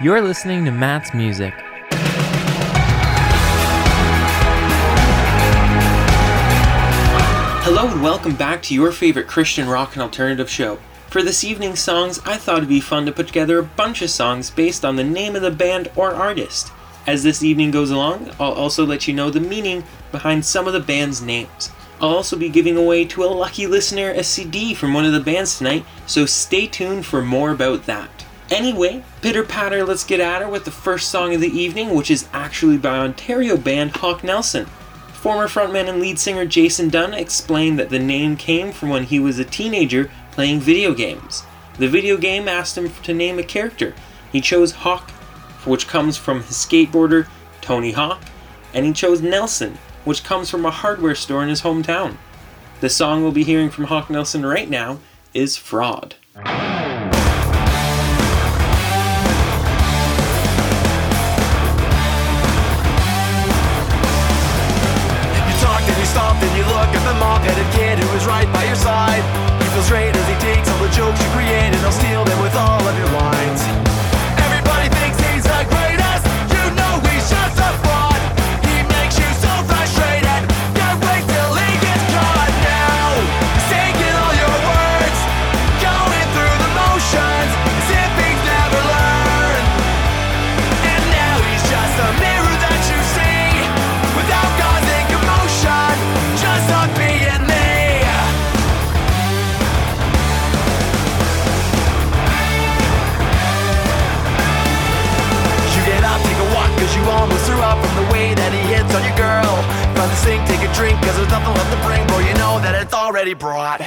You're listening to Matt's Music. Hello and welcome back to your favorite Christian rock and alternative show. For this evening's songs, I thought it'd be fun to put together a bunch of songs based on the name of the band or artist. As this evening goes along, I'll also let you know the meaning behind some of the band's names. I'll also be giving away to a lucky listener a CD from one of the bands tonight, so stay tuned for more about that. Anyway, pitter patter, let's get at her with the first song of the evening, which is actually by Ontario band Hawk Nelson. Former frontman and lead singer Jason Dunn explained that the name came from when he was a teenager playing video games. The video game asked him to name a character. He chose Hawk, which comes from his skateboarder Tony Hawk, and he chose Nelson, which comes from a hardware store in his hometown. The song we'll be hearing from Hawk Nelson right now is Fraud. And you look at the mop-headed kid who is right by your side. He feels great as he takes all the jokes you create and he'll steal them it's already brought.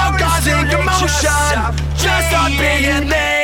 no causing commotion Just stop being there.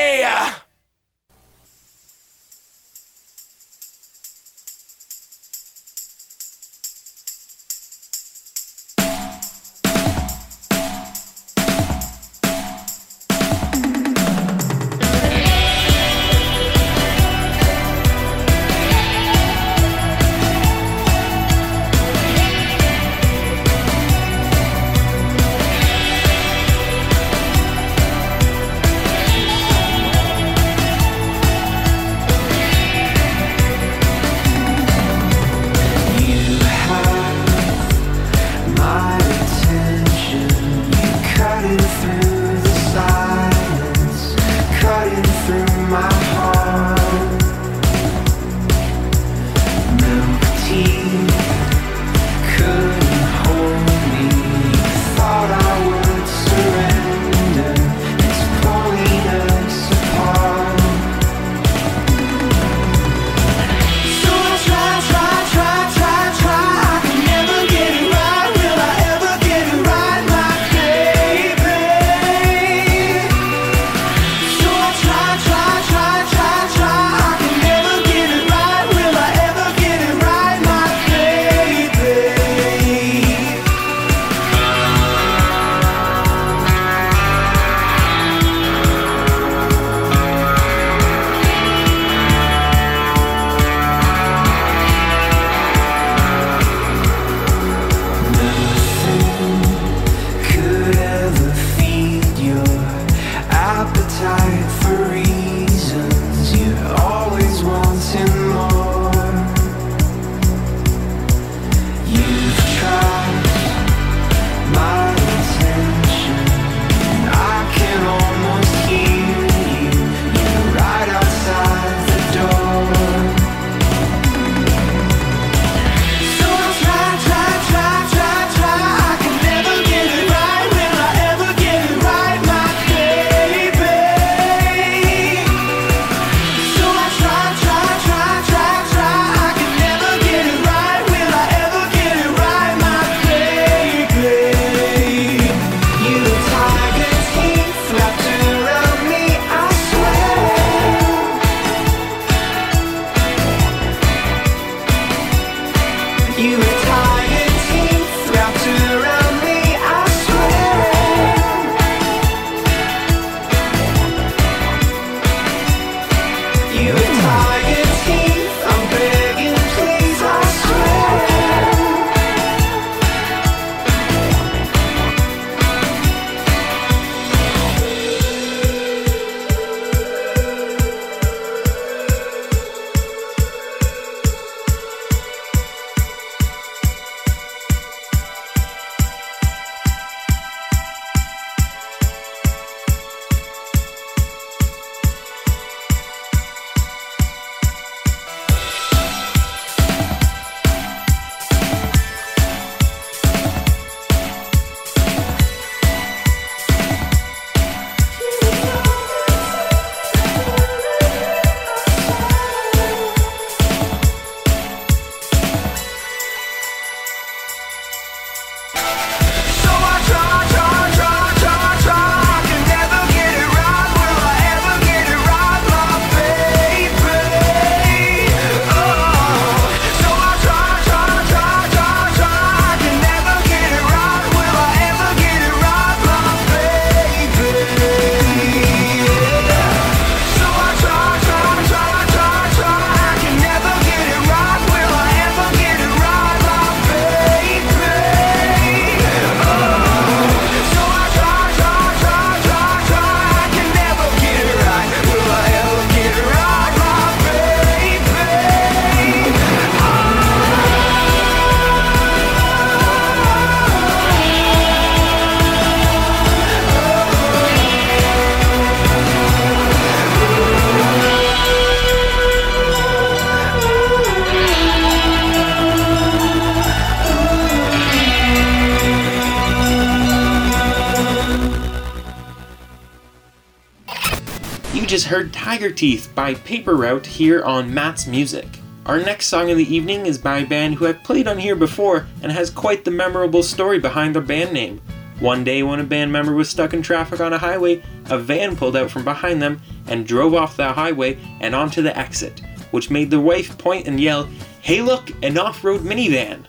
Tiger Teeth by Paper Route here on Matt's Music. Our next song of the evening is by a band who I've played on here before and has quite the memorable story behind their band name. One day, when a band member was stuck in traffic on a highway, a van pulled out from behind them and drove off the highway and onto the exit, which made the wife point and yell, Hey, look, an off road minivan!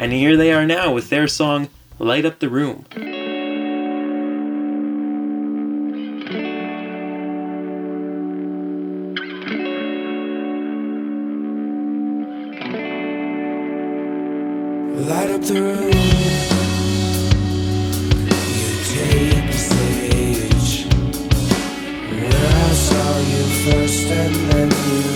And here they are now with their song, Light Up the Room. First and then you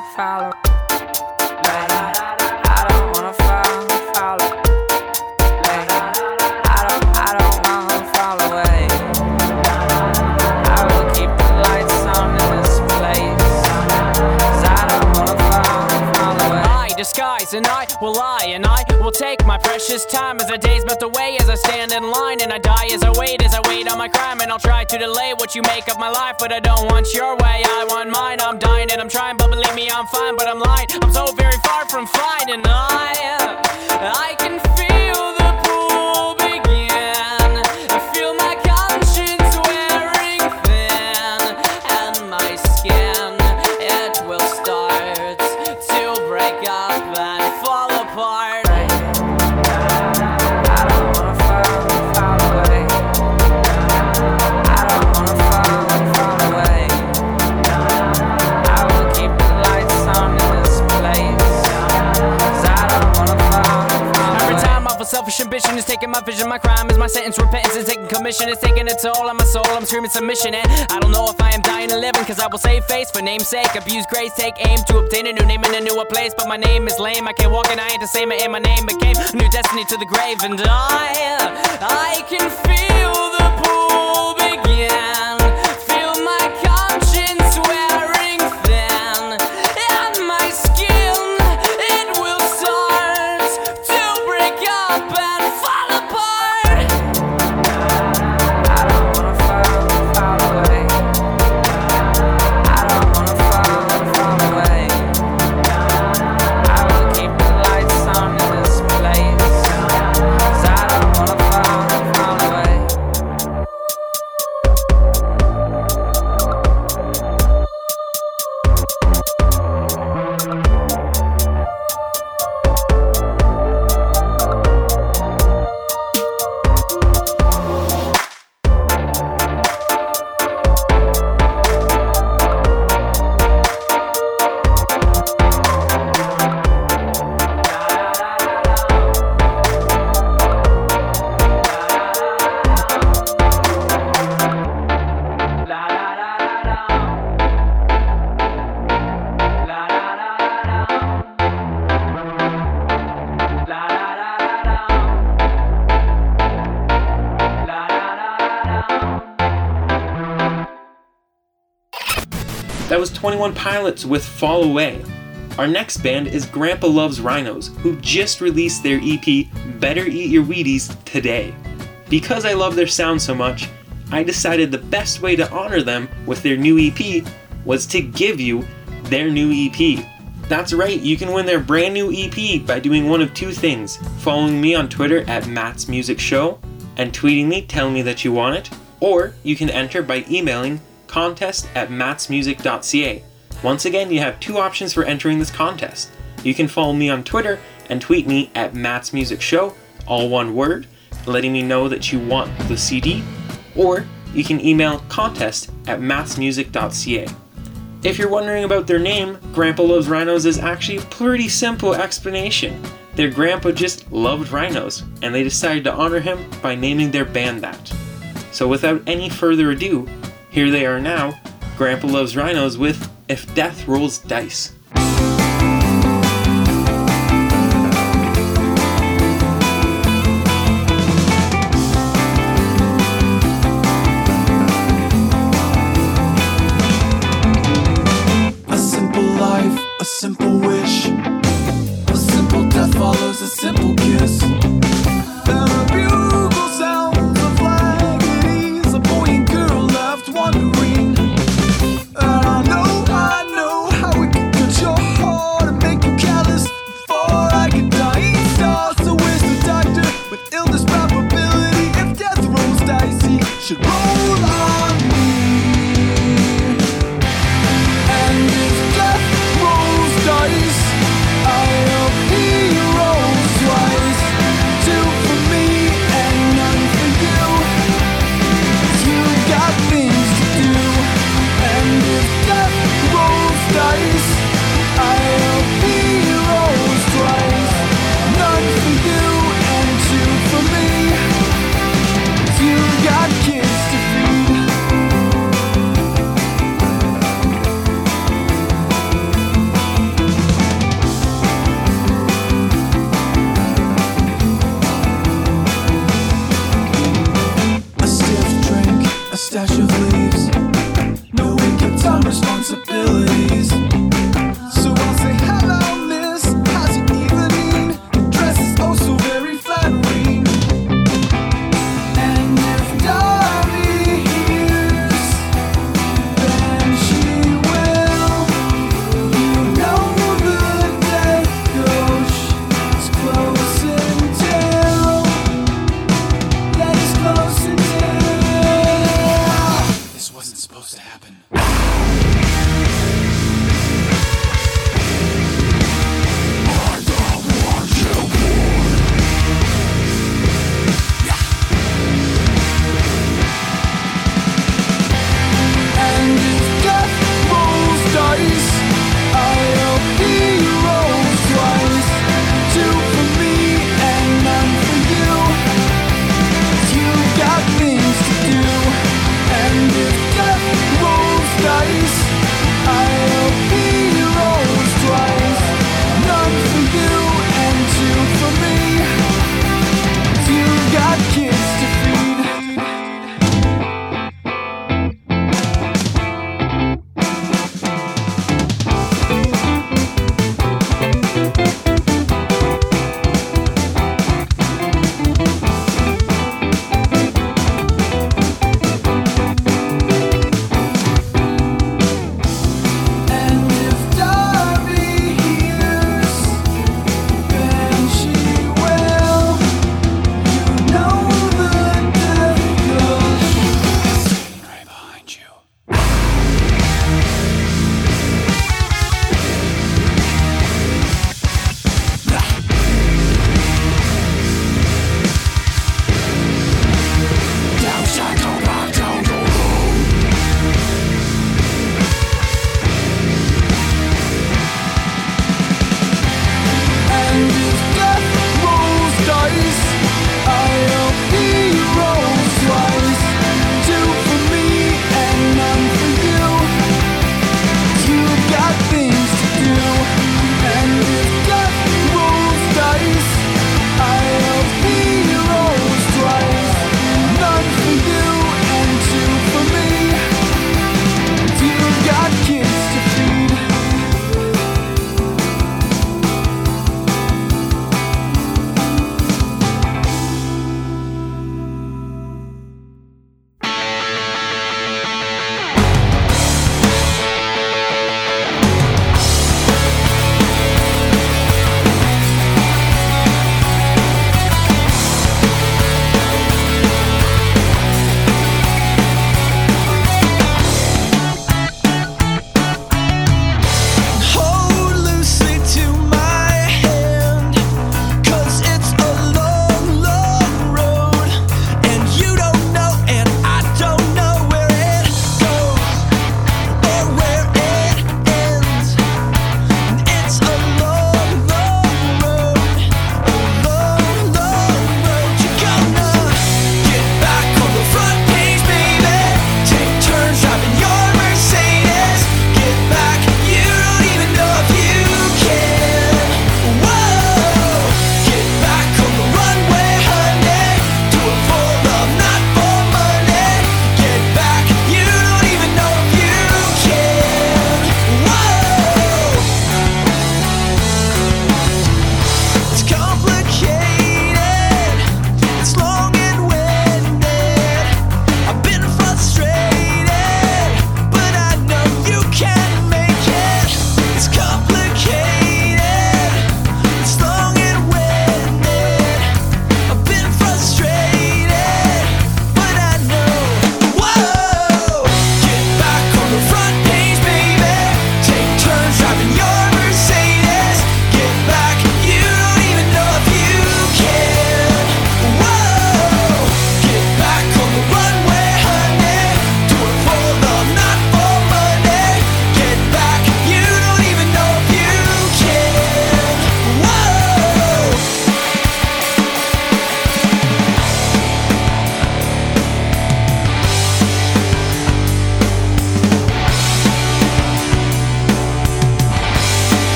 fall away. I don't wanna follow, fall and I will lie and I will take my precious time as the days melt away as I stand in line and I die as I wait as I wait on my crime and I'll try to delay what you make of my life but I don't want your way I want mine. I'm dying and I'm trying but believe me I'm fine but I'm lying. I'm so very far from fine and I I can feel selfish ambition is taking my vision, my crime is my sentence, repentance is taking commission, it's taking a toll on my soul. I'm screaming submission, and I don't know if I am dying or living, cause I will save face for name's sake. Abuse grace, take aim to obtain a new name in a newer place. But my name is lame, I can't walk and I ain't the same, and my name became a new destiny to the grave. And I, I can feel That 21 Pilots with Fall Away. Our next band is Grandpa Loves Rhinos, who just released their EP Better Eat Your Wheaties today. Because I love their sound so much, I decided the best way to honor them with their new EP was to give you their new EP. That's right, you can win their brand new EP by doing one of two things following me on Twitter at Matt's Music Show and tweeting me telling me that you want it, or you can enter by emailing contest at mattsmusic.ca. Once again, you have two options for entering this contest. You can follow me on Twitter and tweet me at Matt's Music Show, all one word, letting me know that you want the CD, or you can email contest at mattsmusic.ca. If you're wondering about their name, Grandpa Loves Rhinos is actually a pretty simple explanation. Their grandpa just loved rhinos, and they decided to honor him by naming their band that. So without any further ado, here they are now, Grandpa Loves Rhinos with If Death Rolls Dice.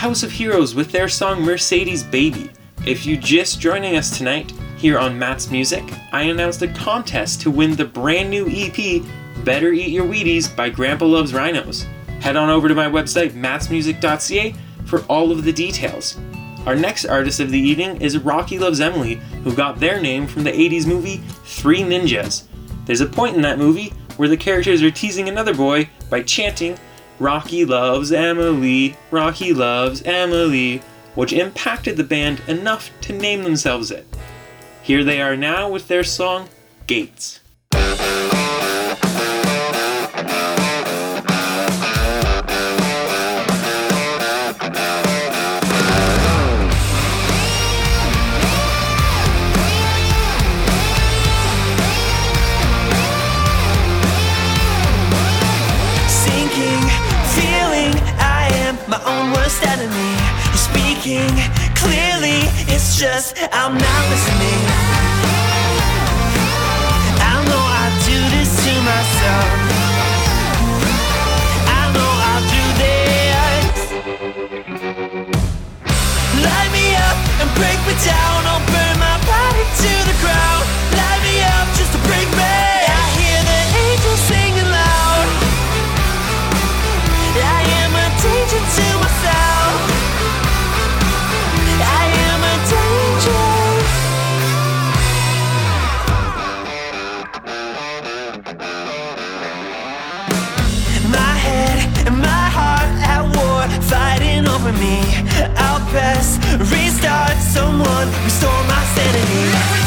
House of Heroes with their song Mercedes Baby. If you're just joining us tonight here on Matt's Music, I announced a contest to win the brand new EP Better Eat Your Wheaties by Grandpa Loves Rhinos. Head on over to my website mattsmusic.ca for all of the details. Our next artist of the evening is Rocky Loves Emily, who got their name from the 80s movie Three Ninjas. There's a point in that movie where the characters are teasing another boy by chanting, Rocky loves Emily, Rocky loves Emily, which impacted the band enough to name themselves it. Here they are now with their song, Gates. Worst enemy. Speaking clearly, it's just I'm not listening. I know I do this to myself. I know I do this. Light me up and break me down. I'll burn my body to the ground. Light me up just to break me. Press restart. Someone restore my sanity.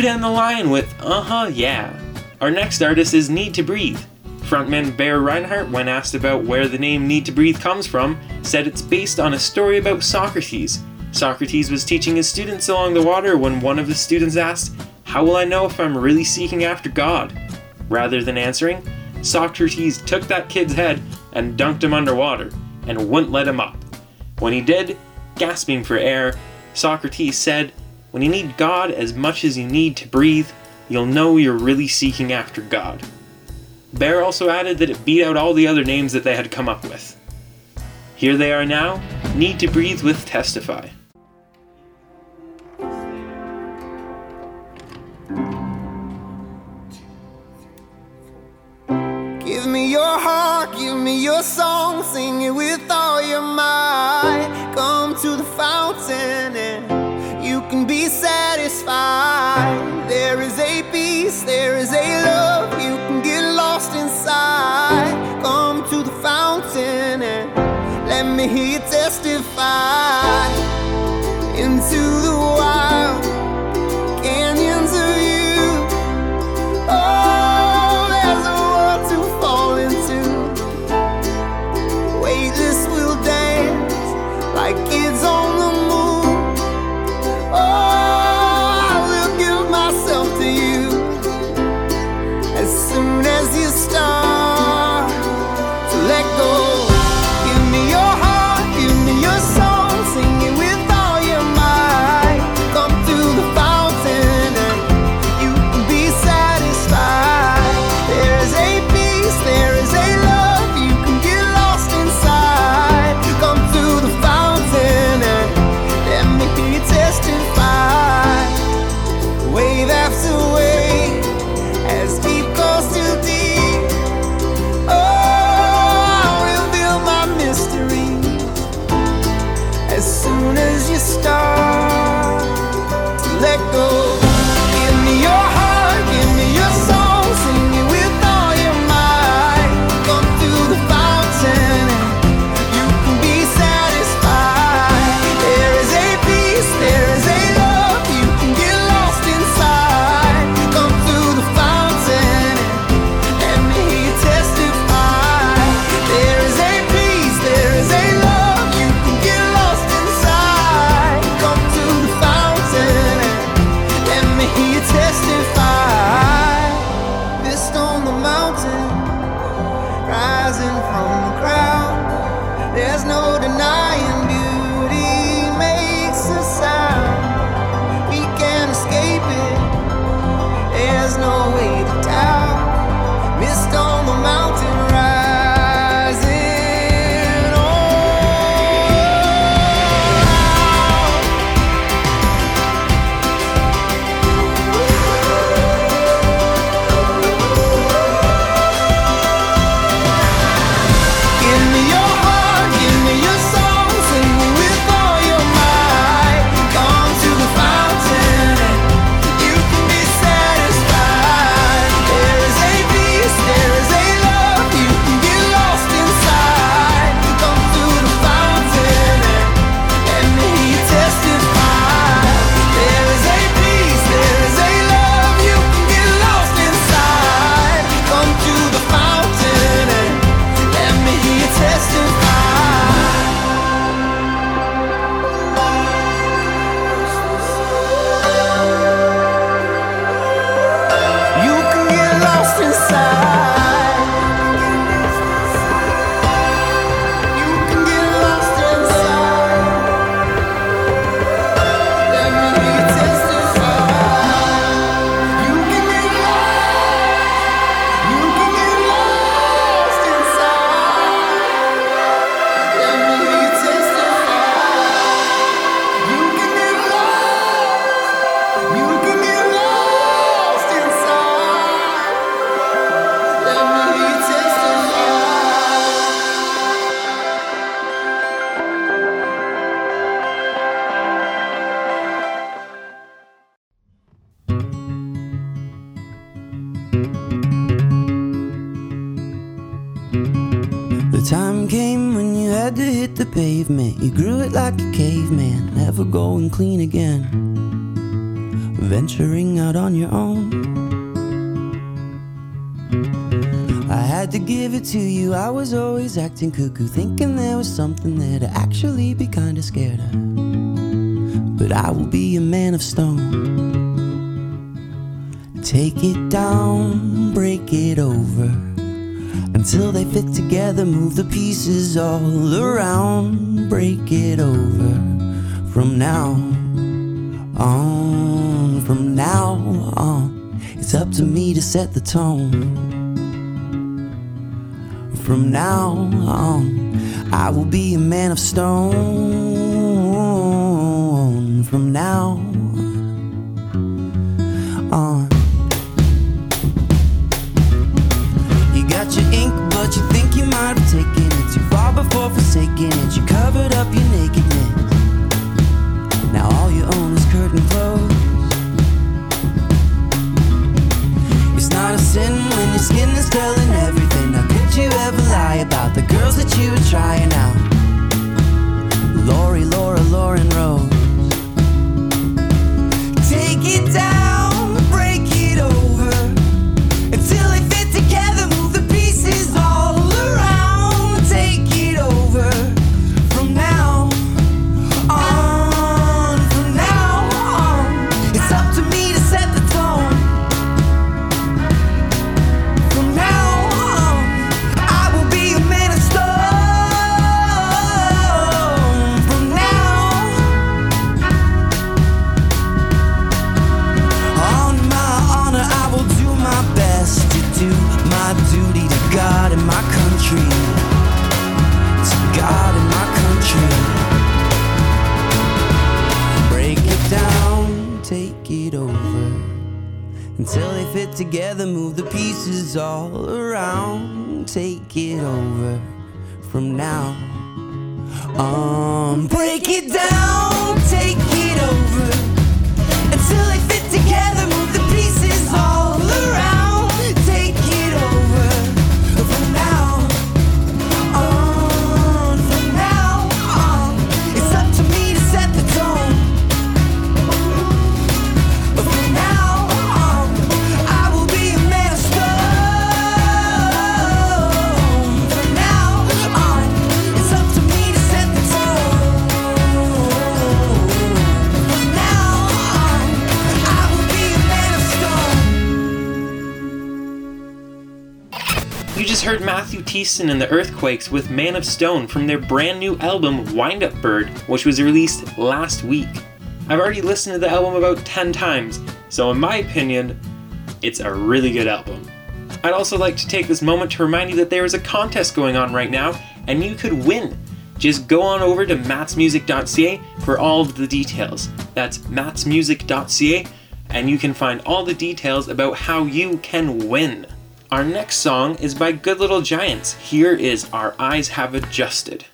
Judah and the Lion with Uh Huh Yeah. Our next artist is Need to Breathe. Frontman Bear Rinehart, when asked about where the name Need to Breathe comes from, said it's based on a story about Socrates. Socrates was teaching his students along the water when one of the students asked, How will I know if I'm really seeking after God? Rather than answering, Socrates took that kid's head and dunked him underwater and wouldn't let him up. When he did, gasping for air, Socrates said, When you need God as much as you need to breathe, you'll know you're really seeking after God. Bear also added that it beat out all the other names that they had come up with. Here they are now Need to Breathe with Testify. Give me your heart, give me your song, sing it with all your might. Come to the fountain be satisfied. There is a peace, there is a love, you can get lost inside. Come to the fountain and let me hear you testify. Into the wild clean again. venturing out on your own. I had to give it to you, I was always acting cuckoo, thinking there was something there to actually be kinda scared of. But I will be a man of stone. Take it down, break it over. Until they fit together, move the pieces all around, break it over. From now the tone. From now on, I will be a man of stone. From now on. You got your ink, but you think you might have taken it too far before forsaking it. You covered up your nakedness. Now all you own is curtain clothes. Sin when your skin is telling everything. How could you ever lie about the girls that you were trying out? Lori, Laura, Lauren, Rose. Take it down, together, move the pieces all around. Take it over from now on. Break it down, just heard Matthew Thiessen and the Earthquakes with Man of Stone from their brand new album Wind Up Bird, which was released last week. I've already listened to the album about 10 times, so in my opinion, it's a really good album. I'd also like to take this moment to remind you that there is a contest going on right now, and you could win. Just go on over to mattsmusic.ca for all of the details. That's mattsmusic.ca, and you can find all the details about how you can win. Our next song is by Good Little Giants. Here is Our Eyes Have Adjusted.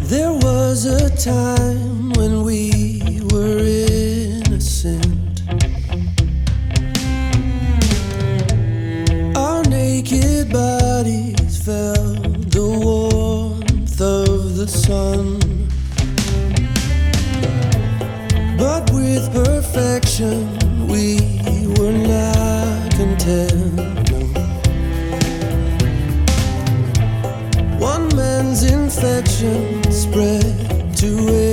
There was a time sun. But with perfection, we were not content. One man's infection spread to everyone.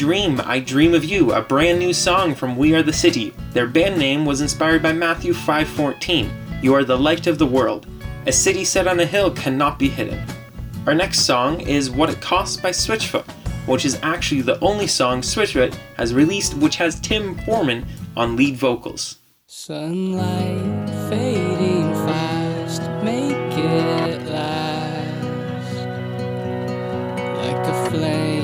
Dream, I Dream of You, a brand new song from We Are the City. Their band name was inspired by Matthew 5:14. You are the light of the world. A city set on a hill cannot be hidden. Our next song is What It Costs by Switchfoot, which is actually the only song Switchfoot has released which has Tim Foreman on lead vocals. Sunlight fading fast, make it last. Like a flame,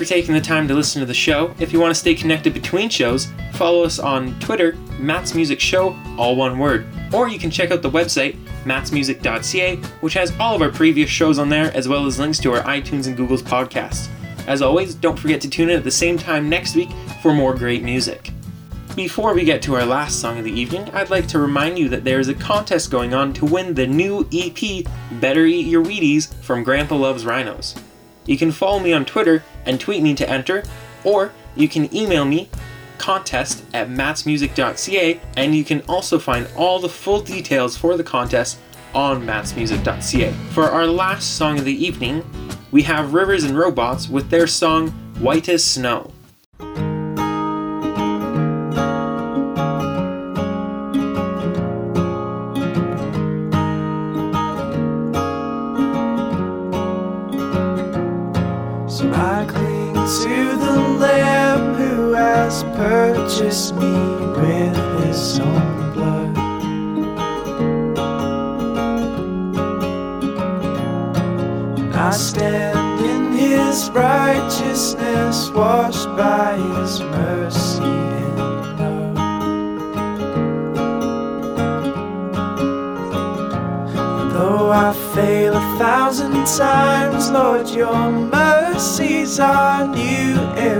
for taking the time to listen to the show. If you want to stay connected between shows, follow us on Twitter, Matt's Music Show, all one word. Or you can check out the website, mattsmusic.ca, which has all of our previous shows on there, as well as links to our iTunes and Google's podcasts. As always, don't forget to tune in at the same time next week for more great music. Before we get to our last song of the evening, I'd like to remind you that there is a contest going on to win the new EP, Better Eat Your Wheaties, from Grandpa Loves Rhinos. You can follow me on Twitter and tweet me to enter, or you can email me contest at mattsmusic.ca and you can also find all the full details for the contest on mattsmusic.ca. For our last song of the evening, we have Rivers and Robots with their song White as Snow. Are